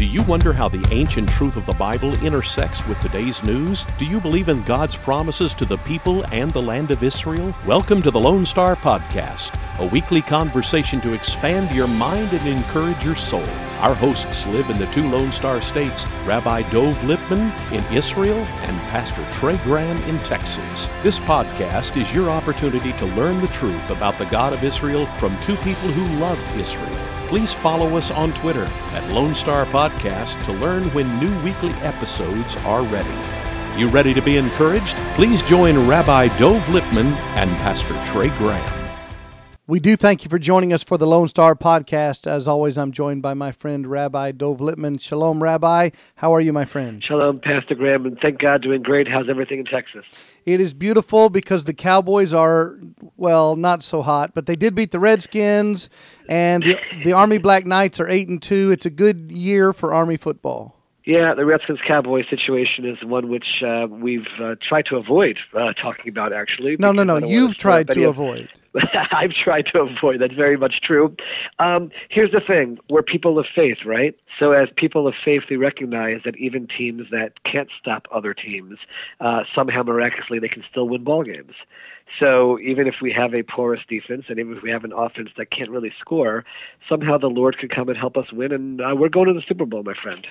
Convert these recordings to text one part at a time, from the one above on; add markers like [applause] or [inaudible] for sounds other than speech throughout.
Do you wonder how the ancient truth of the Bible intersects with today's news? Do you believe in God's promises to the people and the land of Israel? Welcome to the Lone Star Podcast, a weekly conversation to expand your mind and encourage your soul. Our hosts live in the two Lone Star states, Rabbi Dov Lipman in Israel and Pastor Trey Graham in Texas. This podcast is your opportunity to learn the truth about the God of Israel from two people who love Israel please follow us on Twitter at Lone Star Podcast to learn when new weekly episodes are ready. You ready to be encouraged? Please join Rabbi Dov Lipman and Pastor Trey Graham. We do thank you for joining us for the Lone Star Podcast. As always, I'm joined by my friend Rabbi Dov Lipman. Shalom, Rabbi. How are you, my friend? Shalom, Pastor Graham, and thank God doing great. How's everything in Texas? It is beautiful because the Cowboys are, well, not so hot, but they did beat the Redskins, and the, the Army Black Knights are 8 and 2. It's a good year for Army football. Yeah, the Redskins Cowboys situation is one which uh, we've uh, tried to avoid uh, talking about, actually. No, no, no. You've tried to avoid. [laughs] I've tried to avoid. That's very much true. Um, here's the thing: we're people of faith, right? So, as people of faith, we recognize that even teams that can't stop other teams, uh, somehow miraculously, they can still win ball games. So, even if we have a porous defense, and even if we have an offense that can't really score, somehow the Lord could come and help us win, and uh, we're going to the Super Bowl, my friend.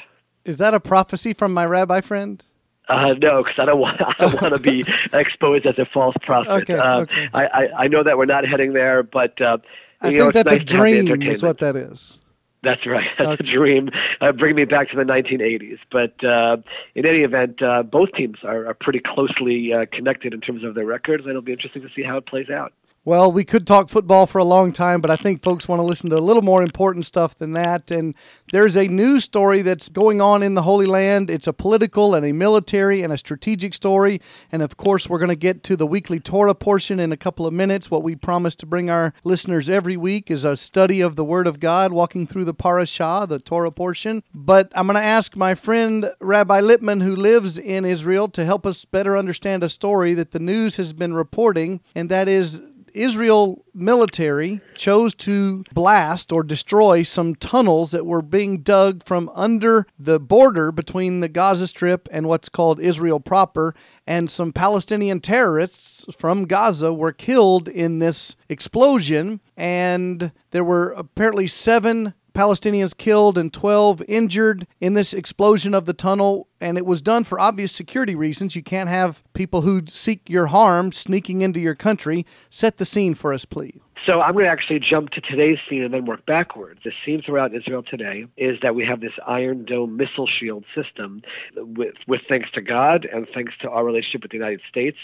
Is that a prophecy from my rabbi friend? Uh, no, because I don't [laughs] want I don't want to be [laughs] exposed as a false prophet. Okay, uh, okay. I, I, I know that we're not heading there, but uh, I you think know, it's that's nice a to have the dream, is what that is. That's right. [laughs] That's Okay. a dream. Uh, bring me back to the 1980s. But uh, in any event, uh, both teams are, are pretty closely uh, connected in terms of their records, and it'll be interesting to see how it plays out. Well, we could talk football for a long time, but I think folks want to listen to a little more important stuff than that. And there's a news story that's going on in the Holy Land. It's a political and a military and a strategic story. And of course, we're going to get to the weekly Torah portion in a couple of minutes. What we promise to bring our listeners every week is a study of the Word of God, walking through the parashah, the Torah portion. But I'm going to ask my friend Rabbi Lipman, who lives in Israel, to help us better understand a story that the news has been reporting, and that is Israel military chose to blast or destroy some tunnels that were being dug from under the border between the Gaza Strip and what's called Israel proper. And some Palestinian terrorists from Gaza were killed in this explosion. And there were apparently seven Palestinians killed and 12 injured in this explosion of the tunnel. And it was done for obvious security reasons. You can't have people who seek your harm sneaking into your country. Set the scene for us, please. So I'm going to actually jump to today's scene and then work backwards. The scene throughout Israel today is that we have this Iron Dome missile shield system with, with thanks to God and thanks to our relationship with the United States.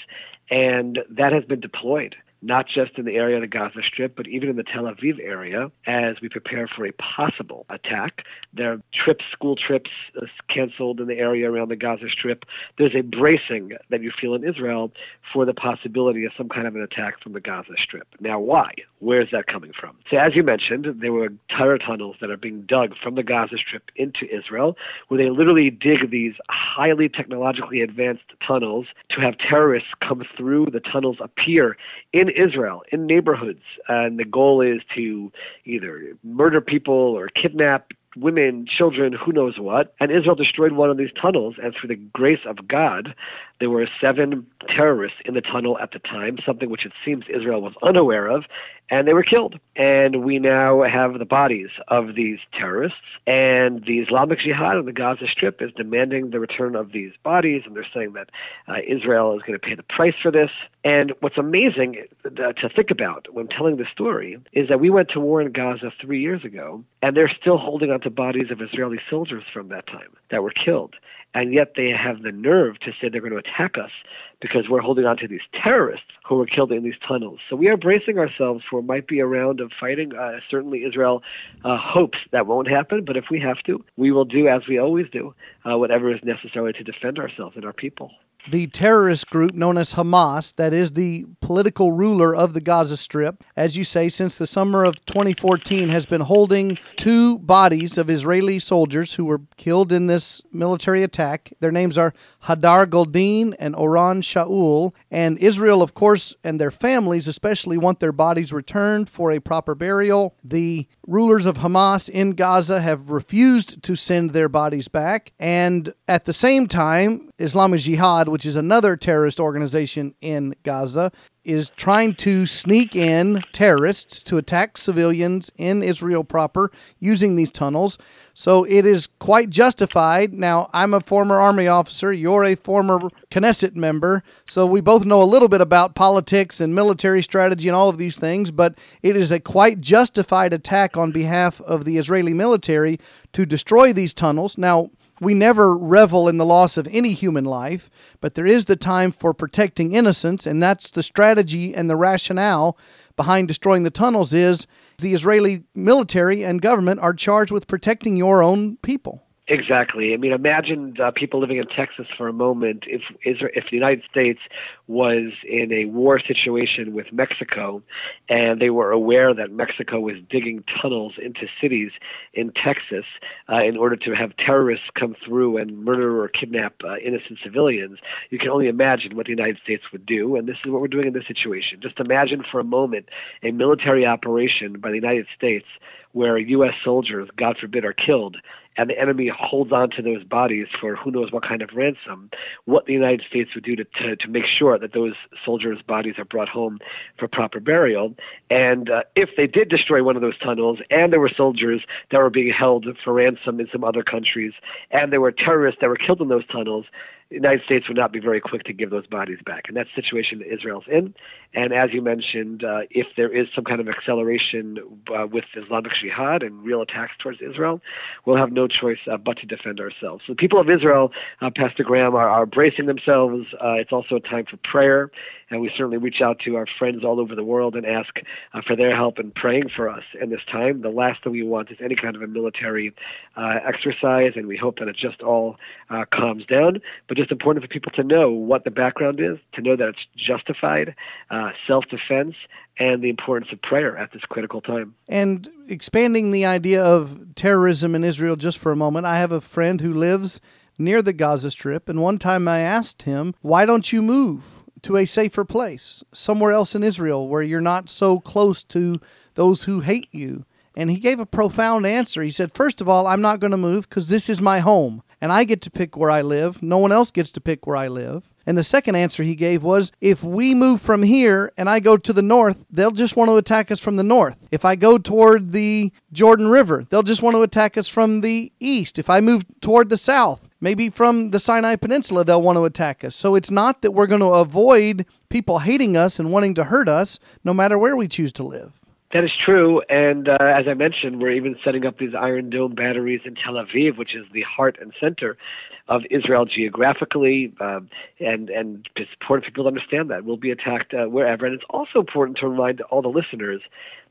And that has been deployed not just in the area of the Gaza Strip, but even in the Tel Aviv area as we prepare for a possible attack. There are trips, school trips uh, canceled in the area around the Gaza Strip. There's a bracing that you feel in Israel for the possibility of some kind of an attack from the Gaza Strip. Now, why? Where is that coming from? So, as you mentioned, there were terror tunnels that are being dug from the Gaza Strip into Israel, where they literally dig these highly technologically advanced tunnels to have terrorists come through. The tunnels appear in Israel, in neighborhoods, and the goal is to either murder people or kidnap women, children, who knows what. And Israel destroyed one of these tunnels, and through the grace of God, there were seven terrorists in the tunnel at the time, something which it seems Israel was unaware of, and they were killed. And we now have the bodies of these terrorists, and the Islamic Jihad on the Gaza Strip is demanding the return of these bodies, and they're saying that uh, Israel is going to pay the price for this. And what's amazing uh, to think about when telling this story is that we went to war in Gaza three years ago, and they're still holding on to bodies of Israeli soldiers from that time that were killed and yet they have the nerve to say they're going to attack us because we're holding on to these terrorists who were killed in these tunnels. So we are bracing ourselves for might be a round of fighting. Uh, certainly, Israel uh, hopes that won't happen, but if we have to, we will do as we always do, uh, whatever is necessary to defend ourselves and our people. The terrorist group known as Hamas, that is the political ruler of the Gaza Strip, as you say, since the summer of 2014, has been holding two bodies of Israeli soldiers who were killed in this military attack. Their names are Hadar Goldin and Oron Shaul. And Israel, of course, and their families especially want their bodies returned for a proper burial. The rulers of Hamas in Gaza have refused to send their bodies back. And at the same time, Islamic Jihad, which is another terrorist organization in Gaza, is trying to sneak in terrorists to attack civilians in Israel proper using these tunnels. So it is quite justified. Now, I'm a former Army officer. You're a former Knesset member. So we both know a little bit about politics and military strategy and all of these things, but it is a quite justified attack on behalf of the Israeli military to destroy these tunnels. Now, we never revel in the loss of any human life, but there is the time for protecting innocence, and that's the strategy and the rationale behind destroying the tunnels is the Israeli military and government are charged with protecting your own people. Exactly. I mean, imagine uh, people living in Texas for a moment. If if the United States was in a war situation with Mexico, and they were aware that Mexico was digging tunnels into cities in Texas uh, in order to have terrorists come through and murder or kidnap uh, innocent civilians, you can only imagine what the United States would do. And this is what we're doing in this situation. Just imagine for a moment a military operation by the United States where U.S. soldiers, God forbid, are killed, and the enemy holds on to those bodies for who knows what kind of ransom, what the United States would do to, to, to make sure that those soldiers' bodies are brought home for proper burial. And uh, if they did destroy one of those tunnels, and there were soldiers that were being held for ransom in some other countries, and there were terrorists that were killed in those tunnels, the United States would not be very quick to give those bodies back. And that's the situation that Israel's in. And as you mentioned, uh, if there is some kind of acceleration uh, with Islamic Jihad and real attacks towards Israel, we'll have no choice uh, but to defend ourselves. So the people of Israel, uh, Pastor Graham, are, are bracing themselves. Uh, it's also a time for prayer. And we certainly reach out to our friends all over the world and ask uh, for their help in praying for us in this time. The last thing we want is any kind of a military exercise, and we hope that it just all calms down. But but just important for people to know what the background is, to know that it's justified, uh, self defense, and the importance of prayer at this critical time. And expanding the idea of terrorism in Israel just for a moment, I have a friend who lives near the Gaza Strip, and one time I asked him, Why don't you move? To a safer place, somewhere else in Israel where you're not so close to those who hate you. And he gave a profound answer. He said, First of all, I'm not going to move because this is my home and I get to pick where I live. No one else gets to pick where I live. And the second answer he gave was if we move from here and I go to the north, they'll just want to attack us from the north. If I go toward the Jordan River, they'll just want to attack us from the east. If I move toward the south, maybe from the Sinai Peninsula, they'll want to attack us. So it's not that we're going to avoid people hating us and wanting to hurt us no matter where we choose to live. That is true, and uh, as I mentioned, we're even setting up these Iron Dome batteries in Tel Aviv, which is the heart and center of Israel geographically, um, and and it's important for people to understand that we'll be attacked uh, wherever. And it's also important to remind all the listeners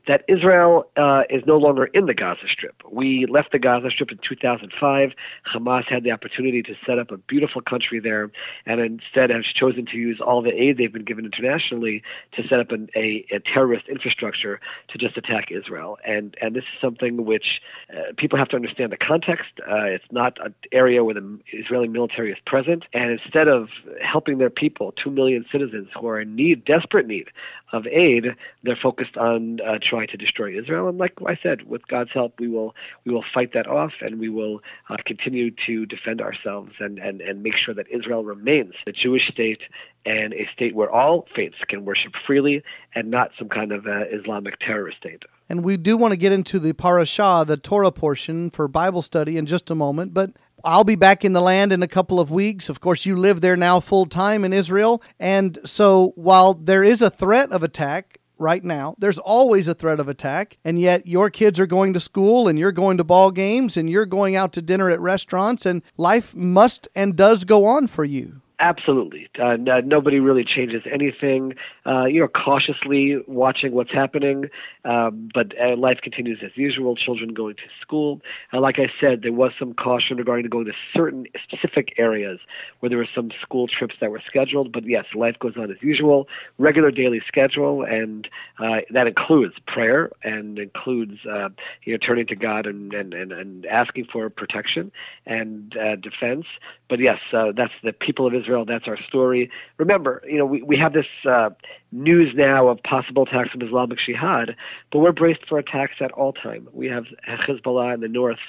that Israel uh, is no longer in the Gaza Strip. We left the Gaza Strip in 2005. Hamas had the opportunity to set up a beautiful country there, and instead has chosen to use all the aid they've been given internationally to set up an, a, a terrorist infrastructure to just attack Israel. And and this is something which uh, people have to understand the context. Uh, it's not an area where the Israeli military is present, and instead of helping their people, two million citizens who are in need, desperate need of aid, they're focused on uh, trying to destroy Israel. And like I said, with God's help, we will we will fight that off, and we will uh, continue to defend ourselves and, and and make sure that Israel remains a Jewish state and a state where all faiths can worship freely, and not some kind of uh, Islamic terrorist state. And we do want to get into the parashah, the Torah portion, for Bible study in just a moment. But I'll be back in the land in a couple of weeks. Of course, you live there now full time in Israel. And so while there is a threat of attack, right now. There's always a threat of attack, and yet your kids are going to school and you're going to ball games and you're going out to dinner at restaurants, and life must and does go on for you. Absolutely. Uh, nobody really changes anything. Uh, you know, cautiously watching what's happening, um, but uh, life continues as usual. Children going to school. Uh, like I said, there was some caution regarding going to certain specific areas where there were some school trips that were scheduled. But yes, life goes on as usual. Regular daily schedule, and uh, that includes prayer and includes uh, you know turning to God and, and, and, and asking for protection and defense. But yes, that's the people of Israel Israel. That's our story. Remember, you know, we, we have this uh, news now of possible attacks from Islamic Jihad, but we're braced for attacks at all time. We have Hezbollah in the north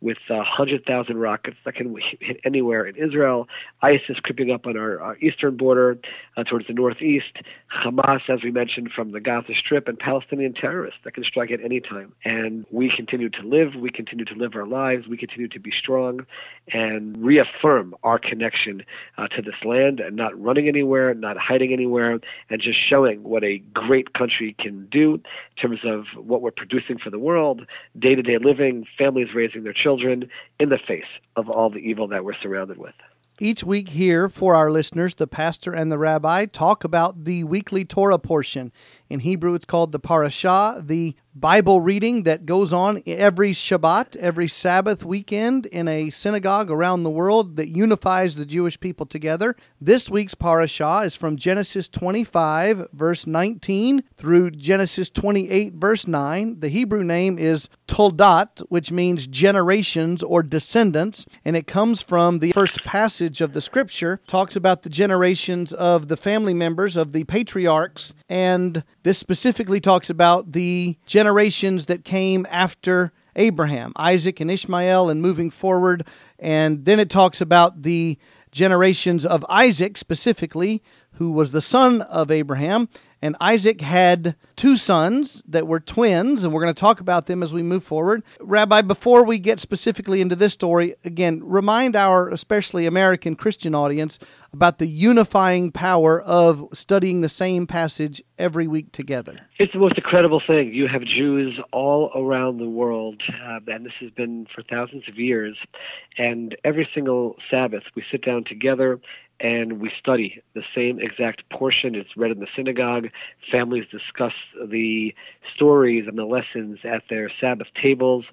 with uh, 100,000 rockets that can hit anywhere in Israel, ISIS creeping up on our, our eastern border uh, towards the northeast, Hamas, as we mentioned, from the Gaza Strip, and Palestinian terrorists that can strike at any time. And we continue to live, we continue to live our lives, we continue to be strong and reaffirm our connection uh, to this land and not running anywhere, not hiding anywhere, and just showing what a great country can do in terms of what we're producing for the world, day to day living, families raising their children in the face of all the evil that we're surrounded with. Each week here for our listeners, the pastor and the rabbi talk about the weekly Torah portion. In Hebrew, it's called the parashah, the Bible reading that goes on every Shabbat, every Sabbath weekend in a synagogue around the world that unifies the Jewish people together. This week's parashah is from Genesis 25, verse 19, through Genesis 28, verse 9. The Hebrew name is Toldot, which means generations or descendants, and it comes from the first passage of the scripture, talks about the generations of the family members of the patriarchs, and this specifically talks about the generations that came after Abraham, Isaac, and Ishmael, and moving forward. And then it talks about the generations of Isaac specifically, who was the son of Abraham. And Isaac had two sons that were twins, and we're going to talk about them as we move forward. Rabbi, before we get specifically into this story, again, remind our especially American Christian audience about the unifying power of studying the same passage every week together. It's the most incredible thing. You have Jews all around the world, uh, and this has been for thousands of years. And every single Sabbath, we sit down together and we study the same exact portion. It's read in the synagogue. Families discuss the stories and the lessons at their Sabbath tables,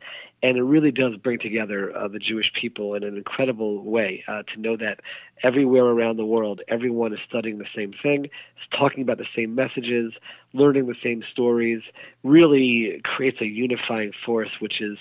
and it really does bring together uh, the Jewish people in an incredible way uh, to know that everywhere around the world, everyone is studying the same thing, talking about the same messages, learning the same stories, really creates a unifying force, which is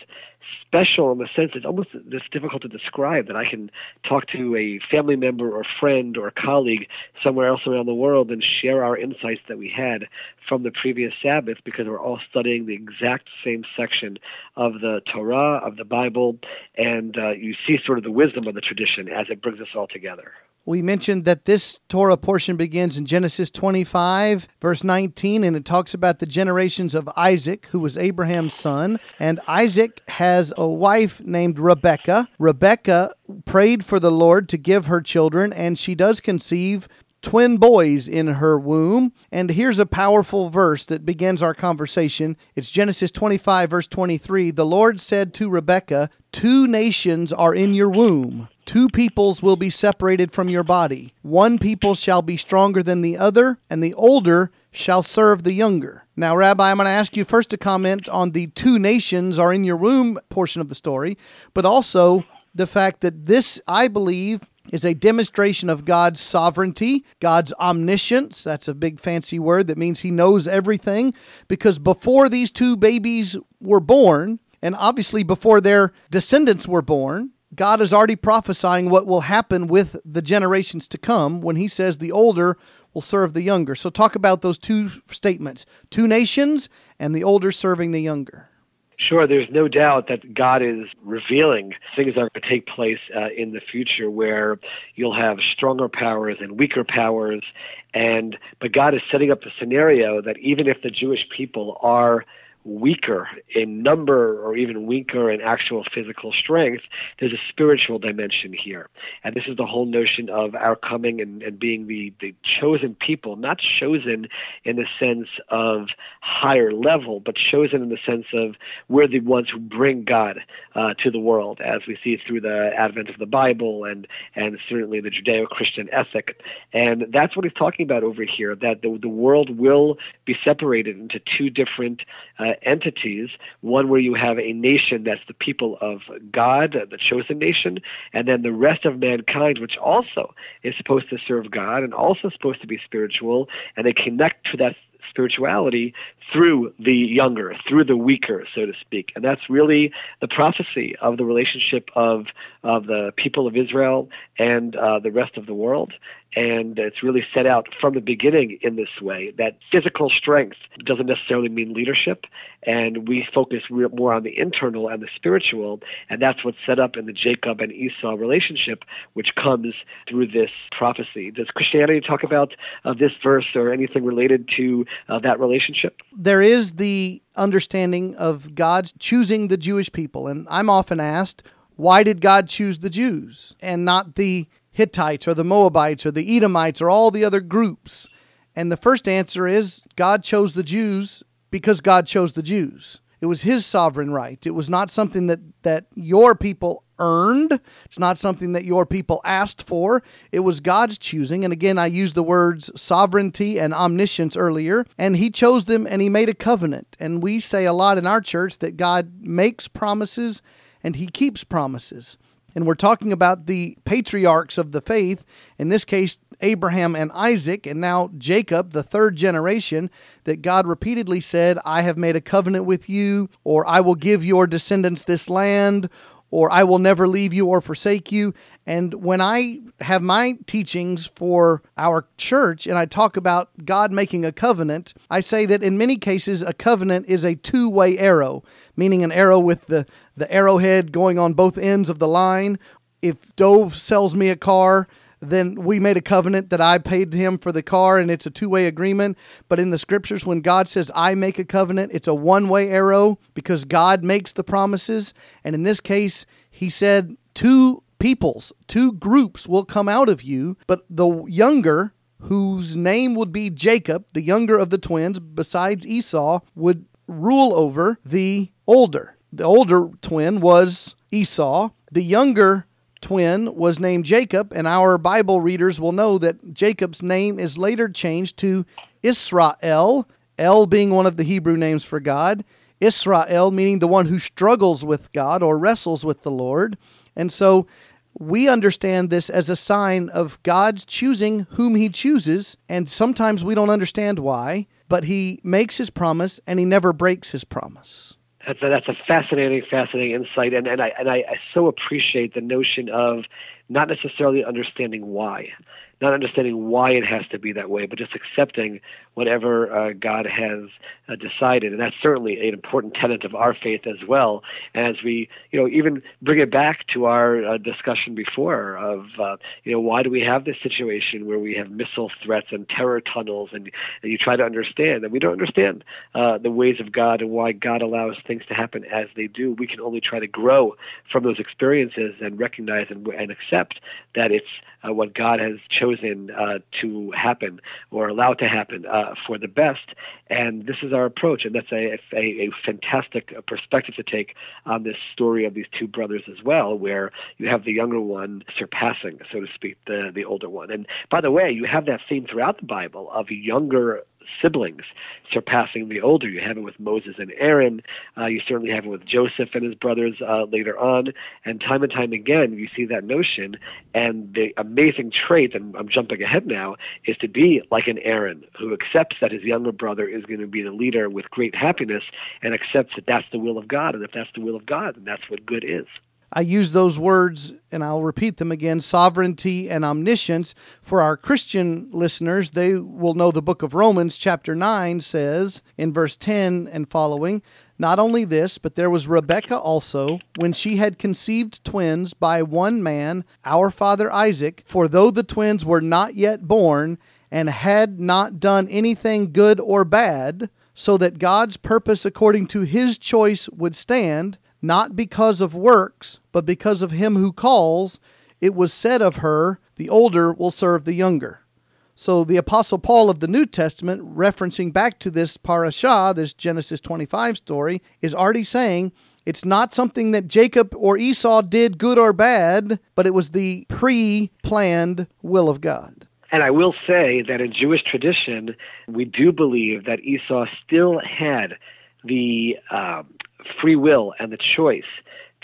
special in the sense it's almost it's difficult to describe that I can talk to a family member or friend or colleague somewhere else around the world and share our insights that we had from the previous Sabbath because we're all studying the exact same section of the Torah, of the Bible, and uh, you see sort of the wisdom of the tradition as it brings us all together. We mentioned that this Torah portion begins in Genesis 25, verse 19, and it talks about the generations of Isaac, who was Abraham's son. And Isaac has a wife named Rebekah. Rebekah prayed for the Lord to give her children, and she does conceive twin boys in her womb. And here's a powerful verse that begins our conversation. It's Genesis 25, verse 23. The Lord said to Rebekah, Two nations are in your womb Two peoples will be separated from your body. One people shall be stronger than the other, and the older shall serve the younger. Now, Rabbi, I'm going to ask you first to comment on the two nations are in your womb portion of the story, but also the fact that this, I believe, is a demonstration of God's sovereignty, God's omniscience. That's a big fancy word that means He knows everything. Because before these two babies were born, and obviously before their descendants were born, God is already prophesying what will happen with the generations to come when he says the older will serve the younger. So, talk about those two statements two nations and the older serving the younger. Sure, there's no doubt that God is revealing things that are going to take place uh, in the future where you'll have stronger powers and weaker powers. And but God is setting up the scenario that even if the Jewish people are weaker in number or even weaker in actual physical strength, there's a spiritual dimension here. And this is the whole notion of our coming and, and being the, the chosen people, not chosen in the sense of higher level, but chosen in the sense of we're the ones who bring God uh, to the world, as we see through the advent of the Bible and, and certainly the Judeo Christian ethic. And that's what he's talking about over here, that the, the world will be separated into two different uh, entities one where you have a nation that's the people of God, the chosen nation, and then the rest of mankind, which also is supposed to serve God and also supposed to be spiritual, and they connect to that spirituality through the younger, through the weaker, so to speak. And that's really the prophecy of the relationship of, of the people of Israel and uh, the rest of the world. And it's really set out from the beginning in this way that physical strength doesn't necessarily mean leadership. And we focus more on the internal and the spiritual. And that's what's set up in the Jacob and Esau relationship, which comes through this prophecy. Does Christianity talk about uh, this verse or anything related to uh, that relationship? There is the understanding of God's choosing the Jewish people. And I'm often asked, why did God choose the Jews and not the Hittites or the Moabites or the Edomites or all the other groups? And the first answer is God chose the Jews because God chose the Jews. It was his sovereign right. It was not something that, that your people earned. It's not something that your people asked for. It was God's choosing. And again, I used the words sovereignty and omniscience earlier. And he chose them and he made a covenant. And we say a lot in our church that God makes promises and he keeps promises. And we're talking about the patriarchs of the faith, in this case, Abraham and Isaac, and now Jacob, the third generation, that God repeatedly said, I have made a covenant with you, or I will give your descendants this land, or I will never leave you or forsake you. And when I have my teachings for our church and I talk about God making a covenant, I say that in many cases, a covenant is a two way arrow, meaning an arrow with the, the arrowhead going on both ends of the line. If Dov sells me a car, then we made a covenant that I paid him for the car and it's a two way agreement. But in the scriptures, when God says, I make a covenant, it's a one way arrow because God makes the promises. And in this case, he said, two peoples, two groups will come out of you, but the younger, whose name would be Jacob, the younger of the twins, besides Esau, would rule over the older. The older twin was Esau. The younger twin was named Jacob, and our Bible readers will know that Jacob's name is later changed to Israel, El being one of the Hebrew names for God, Israel meaning the one who struggles with God or wrestles with the Lord. And so we understand this as a sign of God's choosing whom he chooses, and sometimes we don't understand why, but he makes his promise and he never breaks his promise. That's a, that's a fascinating, fascinating insight, and, and I and I, I so appreciate the notion of not necessarily understanding why, not understanding why it has to be that way, but just accepting whatever uh, God has uh, decided. And that's certainly an important tenet of our faith as well. As we, you know, even bring it back to our uh, discussion before of, uh, you know, why do we have this situation where we have missile threats and terror tunnels, and, and you try to understand, and we don't understand uh, the ways of God and why God allows things to happen as they do. We can only try to grow from those experiences and recognize and, and accept that it's uh, what God has chosen to happen or allow to happen uh, for the best. And this is our approach, and that's a, a, a fantastic perspective to take on this story of these two brothers as well, where you have the younger one surpassing, so to speak, the, the older one. And by the way, you have that theme throughout the Bible of younger siblings surpassing the older. You have it with Moses and Aaron. Uh, you certainly have it with Joseph and his brothers uh, later on. And time and time again, you see that notion. And the amazing trait, and I'm jumping ahead now, is to be like an Aaron who accepts that his younger brother is going to be the leader with great happiness and accepts that that's the will of God. And if that's the will of God, then that's what good is. I use those words and I'll repeat them again sovereignty and omniscience. For our Christian listeners, they will know the book of Romans, chapter 9, says in verse 10 and following Not only this, but there was Rebekah also, when she had conceived twins by one man, our father Isaac. For though the twins were not yet born and had not done anything good or bad, so that God's purpose according to his choice would stand, not because of works, but because of him who calls, it was said of her, the older will serve the younger. So the Apostle Paul of the New Testament, referencing back to this parashah, this Genesis 25 story, is already saying it's not something that Jacob or Esau did good or bad, but it was the pre planned will of God. And I will say that in Jewish tradition, we do believe that Esau still had the um, free will and the choice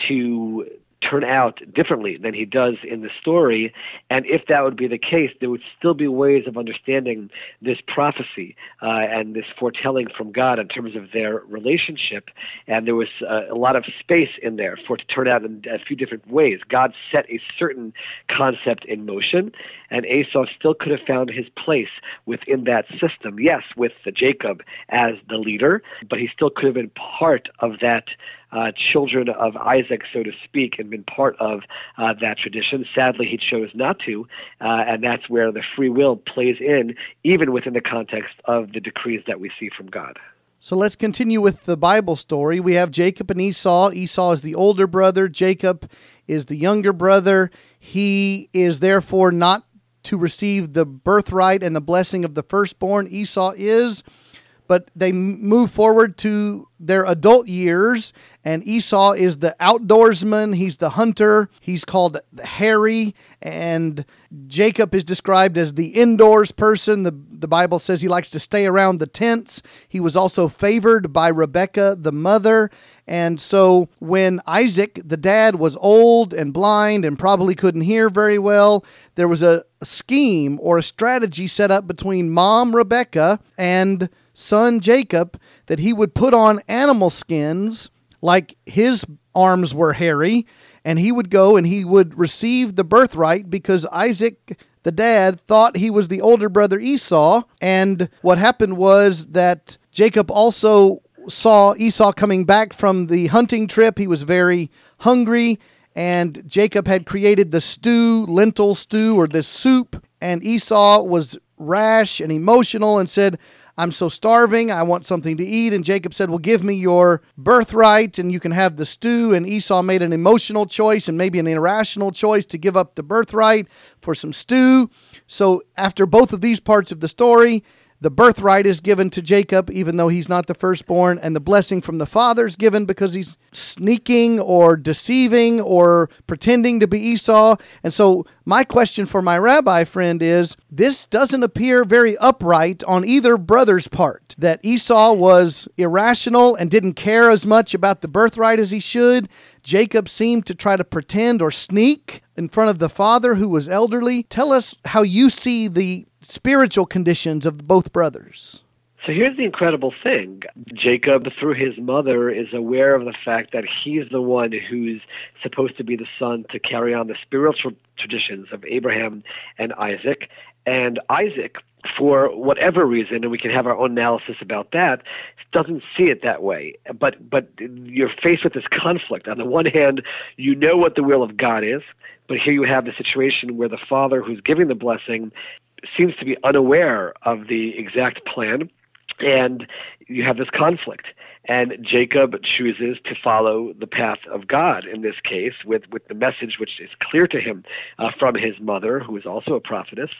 to turn out differently than he does in the story. And if that would be the case, there would still be ways of understanding this prophecy uh, and this foretelling from God in terms of their relationship. And there was uh, a lot of space in there for it to turn out in a few different ways. God set a certain concept in motion, and Esau still could have found his place within that system. Yes, with the Jacob as the leader, but he still could have been part of that uh, children of Isaac, so to speak, and been part of uh, that tradition. Sadly, he chose not to, uh, and that's where the free will plays in, even within the context of the decrees that we see from God. So let's continue with the Bible story. We have Jacob and Esau. Esau is the older brother, Jacob is the younger brother. He is therefore not to receive the birthright and the blessing of the firstborn. Esau is but they move forward to their adult years and Esau is the outdoorsman, he's the hunter, he's called hairy and Jacob is described as the indoors person. The the Bible says he likes to stay around the tents. He was also favored by Rebekah the mother. And so when Isaac the dad was old and blind and probably couldn't hear very well, there was a, scheme or a strategy set up between mom Rebekah and son Jacob that he would put on animal skins like his arms were hairy and he would go and he would receive the birthright because Isaac the dad thought he was the older brother Esau. And what happened was that Jacob also saw Esau coming back from the hunting trip. He was very hungry and Jacob had created the stew lentil stew or this soup. And Esau was rash and emotional and said I'm so starving. I want something to eat. And Jacob said, Well, give me your birthright and you can have the stew. And Esau made an emotional choice and maybe an irrational choice to give up the birthright for some stew. So, after both of these parts of the story, the birthright is given to Jacob, even though he's not the firstborn, and the blessing from the father is given because he's sneaking or deceiving or pretending to be Esau. And so, my question for my rabbi friend is this doesn't appear very upright on either brother's part. That Esau was irrational and didn't care as much about the birthright as he should. Jacob seemed to try to pretend or sneak in front of the father who was elderly. Tell us how you see the spiritual conditions of both brothers. So here's the incredible thing. Jacob, through his mother, is aware of the fact that he's the one who's supposed to be the son to carry on the spiritual traditions of Abraham and Isaac. And Isaac, for whatever reason, and we can have our own analysis about that, doesn't see it that way. But but you're faced with this conflict. On the one hand, you know what the will of God is, but here you have the situation where the father who's giving the blessing seems to be unaware of the exact plan, and you have this conflict. And Jacob chooses to follow the path of God in this case, with, with the message which is clear to him uh, from his mother, who is also a prophetess.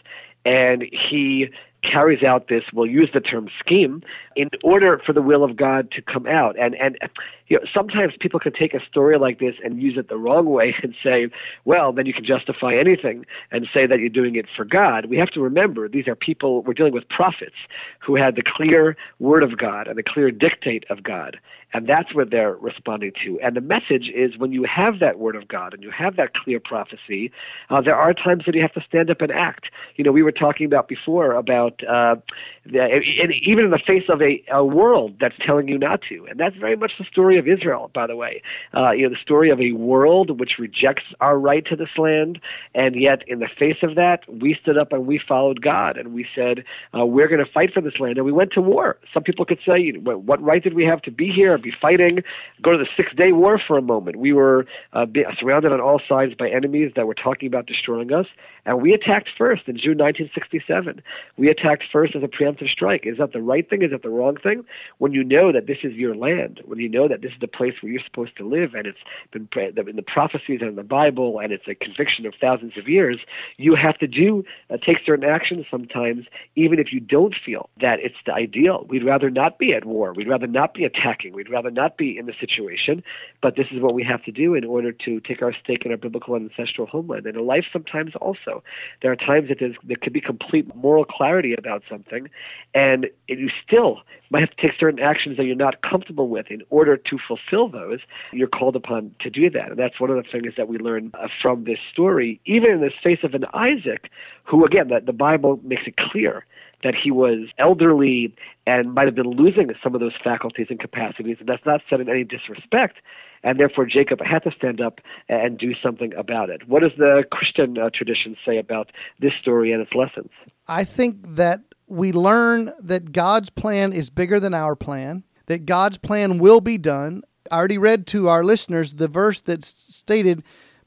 And he carries out this, we'll use the term scheme, in order for the will of God to come out. And and you know, sometimes people can take a story like this and use it the wrong way and say, well, then you can justify anything and say that you're doing it for God. We have to remember these are people we're dealing with prophets who had the clear word of God and the clear dictate of God. And that's what they're responding to. And the message is when you have that word of God and you have that clear prophecy, uh, there are times that you have to stand up and act. You know, we were talking about before about uh, the, even in the face of a, a world that's telling you not to. And that's very much the story of Israel, by the way. Uh, you know, the story of a world which rejects our right to this land, and yet in the face of that, we stood up and we followed God, and we said, uh, we're going to fight for this land, and we went to war. Some people could say, what right did we have to be here? Be fighting, go to the Six Day War for a moment. We were uh, surrounded on all sides by enemies that were talking about destroying us, and we attacked first in June 1967. We attacked first as a preemptive strike. Is that the right thing? Is that the wrong thing? When you know that this is your land, when you know that this is the place where you're supposed to live, and it's been in the prophecies and in the Bible, and it's a conviction of thousands of years, you have to do uh, take certain actions sometimes, even if you don't feel that it's the ideal. We'd rather not be at war. We'd rather not be attacking. We'd We'd rather not be in the situation, but this is what we have to do in order to take our stake in our biblical and ancestral homeland. And in life, sometimes also, there are times that there could be complete moral clarity about something, and you still might have to take certain actions that you're not comfortable with in order to fulfill those. You're called upon to do that. And that's one of the things that we learn uh, from this story, even in the face of an Isaac, who, again, the, the Bible makes it clear that he was elderly and might have been losing some of those faculties and capacities. And that's not said in any disrespect. And therefore, Jacob had to stand up and do something about it. What does the Christian uh, tradition say about this story and its lessons? I think that we learn that God's plan is bigger than our plan, that God's plan will be done. I already read to our listeners the verse that stated,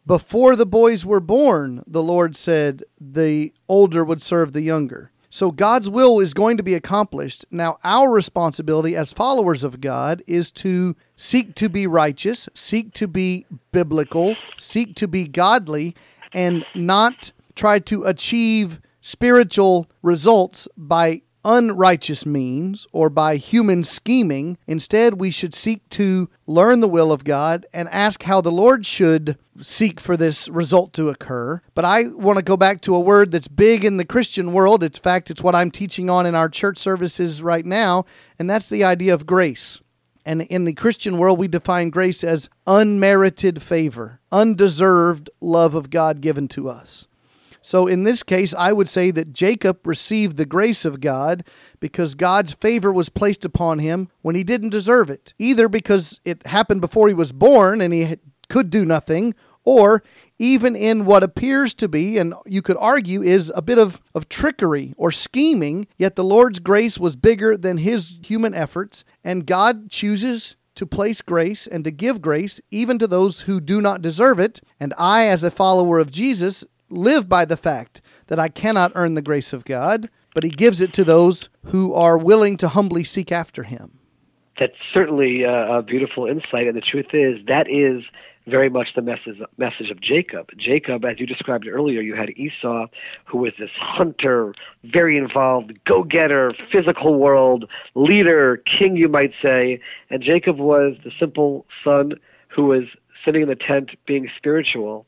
Before the boys were born, the Lord said the older would serve the younger. So God's will is going to be accomplished. Now, our responsibility as followers of God is to seek to be righteous, seek to be biblical, seek to be godly, and not try to achieve spiritual results by unrighteous means or by human scheming. Instead, we should seek to learn the will of God and ask how the Lord should seek for this result to occur. But I want to go back to a word that's big in the Christian world. It's fact, it's what I'm teaching on in our church services right now, and that's the idea of grace. And in the Christian world, we define grace as unmerited favor, undeserved love of God given to us. So in this case, I would say that Jacob received the grace of God because God's favor was placed upon him when he didn't deserve it, either because it happened before he was born and he could do nothing, or even in what appears to be, and you could argue is a bit of, of trickery or scheming, yet the Lord's grace was bigger than his human efforts, and God chooses to place grace and to give grace even to those who do not deserve it. And I, as a follower of Jesus, live by the fact that I cannot earn the grace of God, but He gives it to those who are willing to humbly seek after Him. That's certainly uh, a beautiful insight, and the truth is that is very much the message message of Jacob. Jacob, as you described earlier, you had Esau, who was this hunter, very involved, go-getter, physical world leader, king, you might say, and Jacob was the simple son who was sitting in the tent, being spiritual,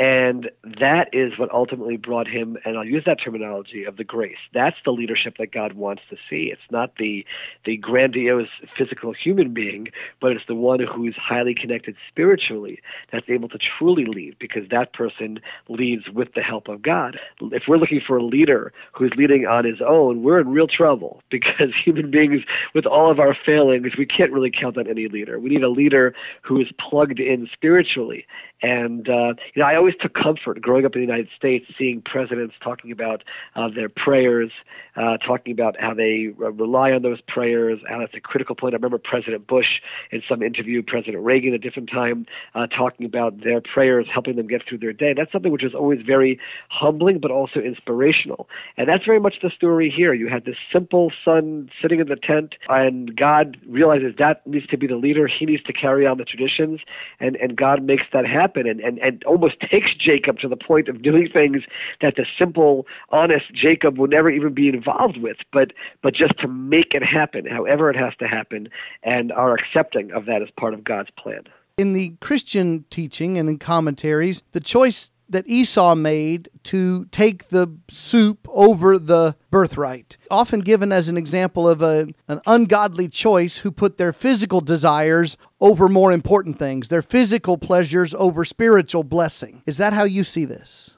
and that is what ultimately brought him, and I'll use that terminology of the grace. That's the leadership that God wants to see. It's not the the grandiose physical human being, but it's the one who's highly connected spiritually that's able to truly lead because that person leads with the help of God. If we're looking for a leader who's leading on his own, we're in real trouble [laughs] because human beings, with all of our failings, we can't really count on any leader. We need a leader who is plugged in spiritually and uh, you know, I always took comfort growing up in the United States, seeing presidents talking about uh, their prayers, uh, talking about how they rely on those prayers, how that's a critical point. I remember President Bush in some interview, President Reagan at a different time, uh, talking about their prayers helping them get through their day. That's something which is always very humbling, but also inspirational. And that's very much the story here. You had this simple son sitting in the tent, and God realizes that needs to be the leader. He needs to carry on the traditions, and and God makes that happen happen and, and, and almost takes Jacob to the point of doing things that the simple, honest Jacob would never even be involved with, but but just to make it happen, however it has to happen, and are accepting of that as part of God's plan. In the Christian teaching and in commentaries, the choice that Esau made to take the soup over the birthright, often given as an example of a, an ungodly choice who put their physical desires over more important things, their physical pleasures over spiritual blessing. Is that how you see this?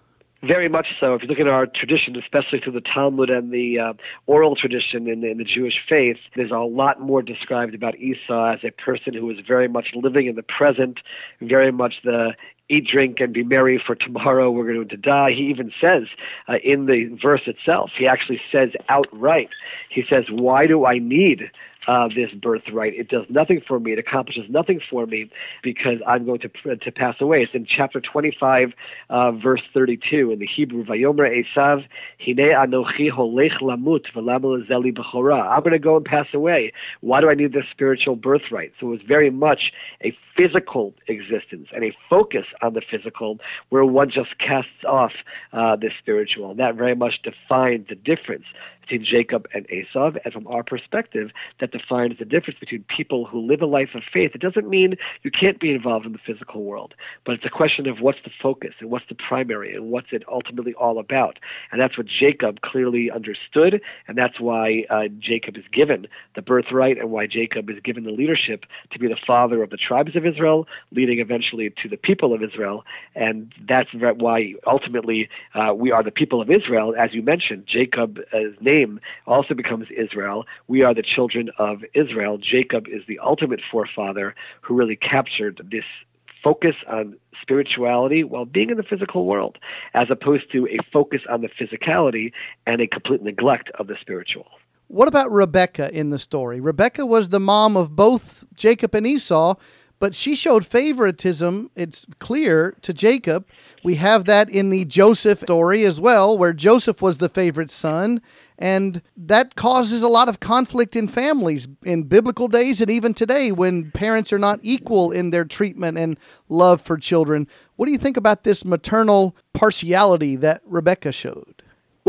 Very much so. If you look at our tradition, especially through the Talmud and the uh, oral tradition in, in, the Jewish faith, there's a lot more described about Esau as a person who was very much living in the present, very much the eat, drink, and be merry, for tomorrow we're going to die. He even says uh, in the verse itself, he actually says outright, he says, Why do I need uh, this birthright. It does nothing for me. It accomplishes nothing for me because I'm going to to pass away. It's in chapter 25, uh, verse 32 in the Hebrew. Vayomer Esav, Hine Anochi Holech Lamut Zeli. I'm going to go and pass away. Why do I need this spiritual birthright? So it was very much a physical existence and a focus on the physical where one just casts off uh, the spiritual. And that very much defined the difference between Jacob and Esau, and from our perspective, that defines the difference between people who live a life of faith. It doesn't mean you can't be involved in the physical world, but it's a question of what's the focus and what's the primary and what's it ultimately all about. And that's what Jacob clearly understood, and that's why uh, Jacob is given the birthright and why Jacob is given the leadership to be the father of the tribes of Israel, leading eventually to the people of Israel. And that's why ultimately uh, we are the people of Israel. As you mentioned, Jacob's name also becomes Israel. We are the children of Israel. Jacob is the ultimate forefather who really captured this focus on spirituality while being in the physical world, as opposed to a focus on the physicality and a complete neglect of the spiritual. What about Rebecca in the story? Rebecca was the mom of both Jacob and Esau, but she showed favoritism, it's clear, to Jacob. We have that in the Joseph story as well, where Joseph was the favorite son. And that causes a lot of conflict in families in biblical days and even today when parents are not equal in their treatment and love for children. What do you think about this maternal partiality that Rebecca showed?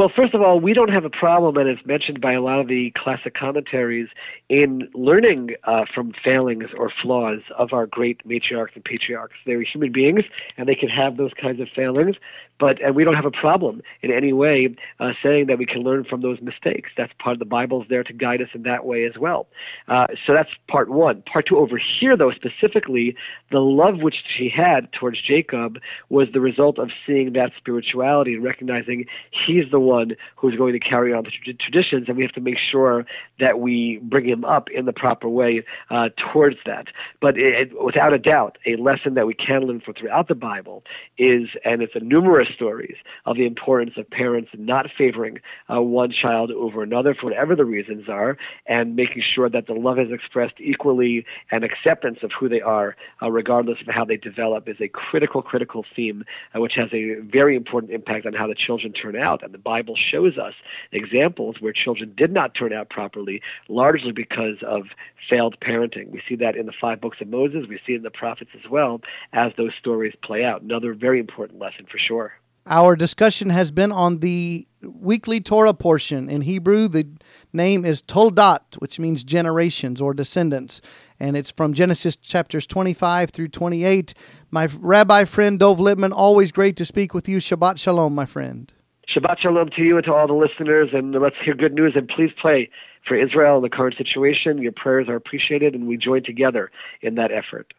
Well, first of all, we don't have a problem, and it's mentioned by a lot of the classic commentaries in learning uh, from failings or flaws of our great matriarchs and patriarchs. They're human beings, and they can have those kinds of failings, but and we don't have a problem in any way uh, saying that we can learn from those mistakes. That's part of the Bible's there to guide us in that way as well. Uh, so that's part one. Part two, over here though, specifically, the love which she had towards Jacob was the result of seeing that spirituality and recognizing he's the one who's going to carry on the tra- traditions, and we have to make sure that we bring him up in the proper way uh, towards that. But it, without a doubt, a lesson that we can learn from throughout the Bible is, and it's a numerous stories of the importance of parents not favoring uh, one child over another for whatever the reasons are, and making sure that the love is expressed equally and acceptance of who they are, uh, regardless of how they develop, is a critical, critical theme, uh, which has a very important impact on how the children turn out. And the Bible shows us examples where children did not turn out properly, largely because of failed parenting. We see that in the five books of Moses. We see it in the prophets as well as those stories play out. Another very important lesson for sure. Our discussion has been on the weekly Torah portion. In Hebrew, the name is Toldot, which means generations or descendants. And it's from Genesis chapters 25 through 28. My rabbi friend Dov Lipman, always great to speak with you. Shabbat Shalom, my friend. Shabbat Shalom to you and to all the listeners. And let's hear good news. And please pray for Israel in the current situation. Your prayers are appreciated, and we join together in that effort.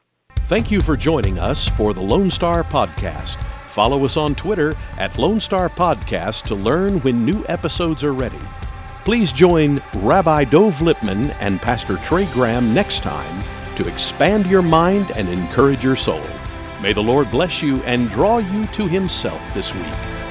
Thank you for joining us for the Lone Star Podcast. Follow us on Twitter at Lone Star Podcast to learn when new episodes are ready. Please join Rabbi Dov Lipman and Pastor Trey Graham next time to expand your mind and encourage your soul. May the Lord bless you and draw you to Himself this week.